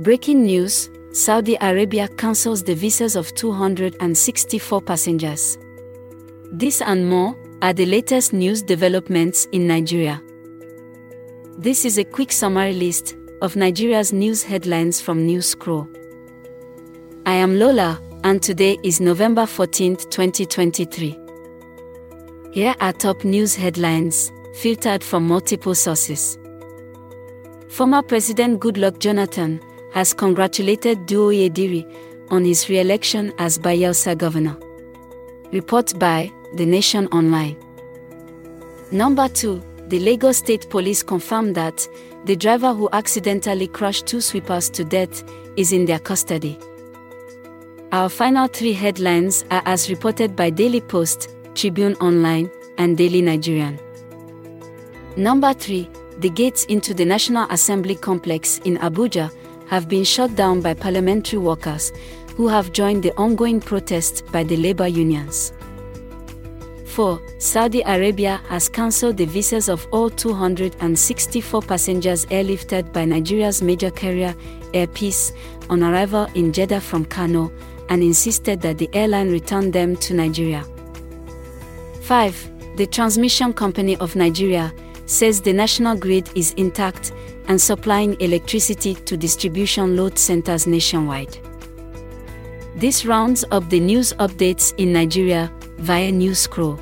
Breaking news Saudi Arabia cancels the visas of 264 passengers. This and more are the latest news developments in Nigeria. This is a quick summary list of Nigeria's news headlines from News Scroll. I am Lola, and today is November 14, 2023. Here are top news headlines, filtered from multiple sources. Former President Goodluck Jonathan has congratulated Duoye Diri on his re election as Bayelsa governor. Report by The Nation Online. Number 2. The Lagos State Police confirmed that the driver who accidentally crushed two sweepers to death is in their custody. Our final three headlines are as reported by Daily Post, Tribune Online, and Daily Nigerian. Number 3. The gates into the National Assembly complex in Abuja have been shut down by parliamentary workers who have joined the ongoing protest by the labor unions. 4. Saudi Arabia has cancelled the visas of all 264 passengers airlifted by Nigeria's major carrier, Air Peace, on arrival in Jeddah from Kano, and insisted that the airline return them to Nigeria. 5. The Transmission Company of Nigeria says the national grid is intact and supplying electricity to distribution load centers nationwide. This rounds up the news updates in Nigeria via News Scroll.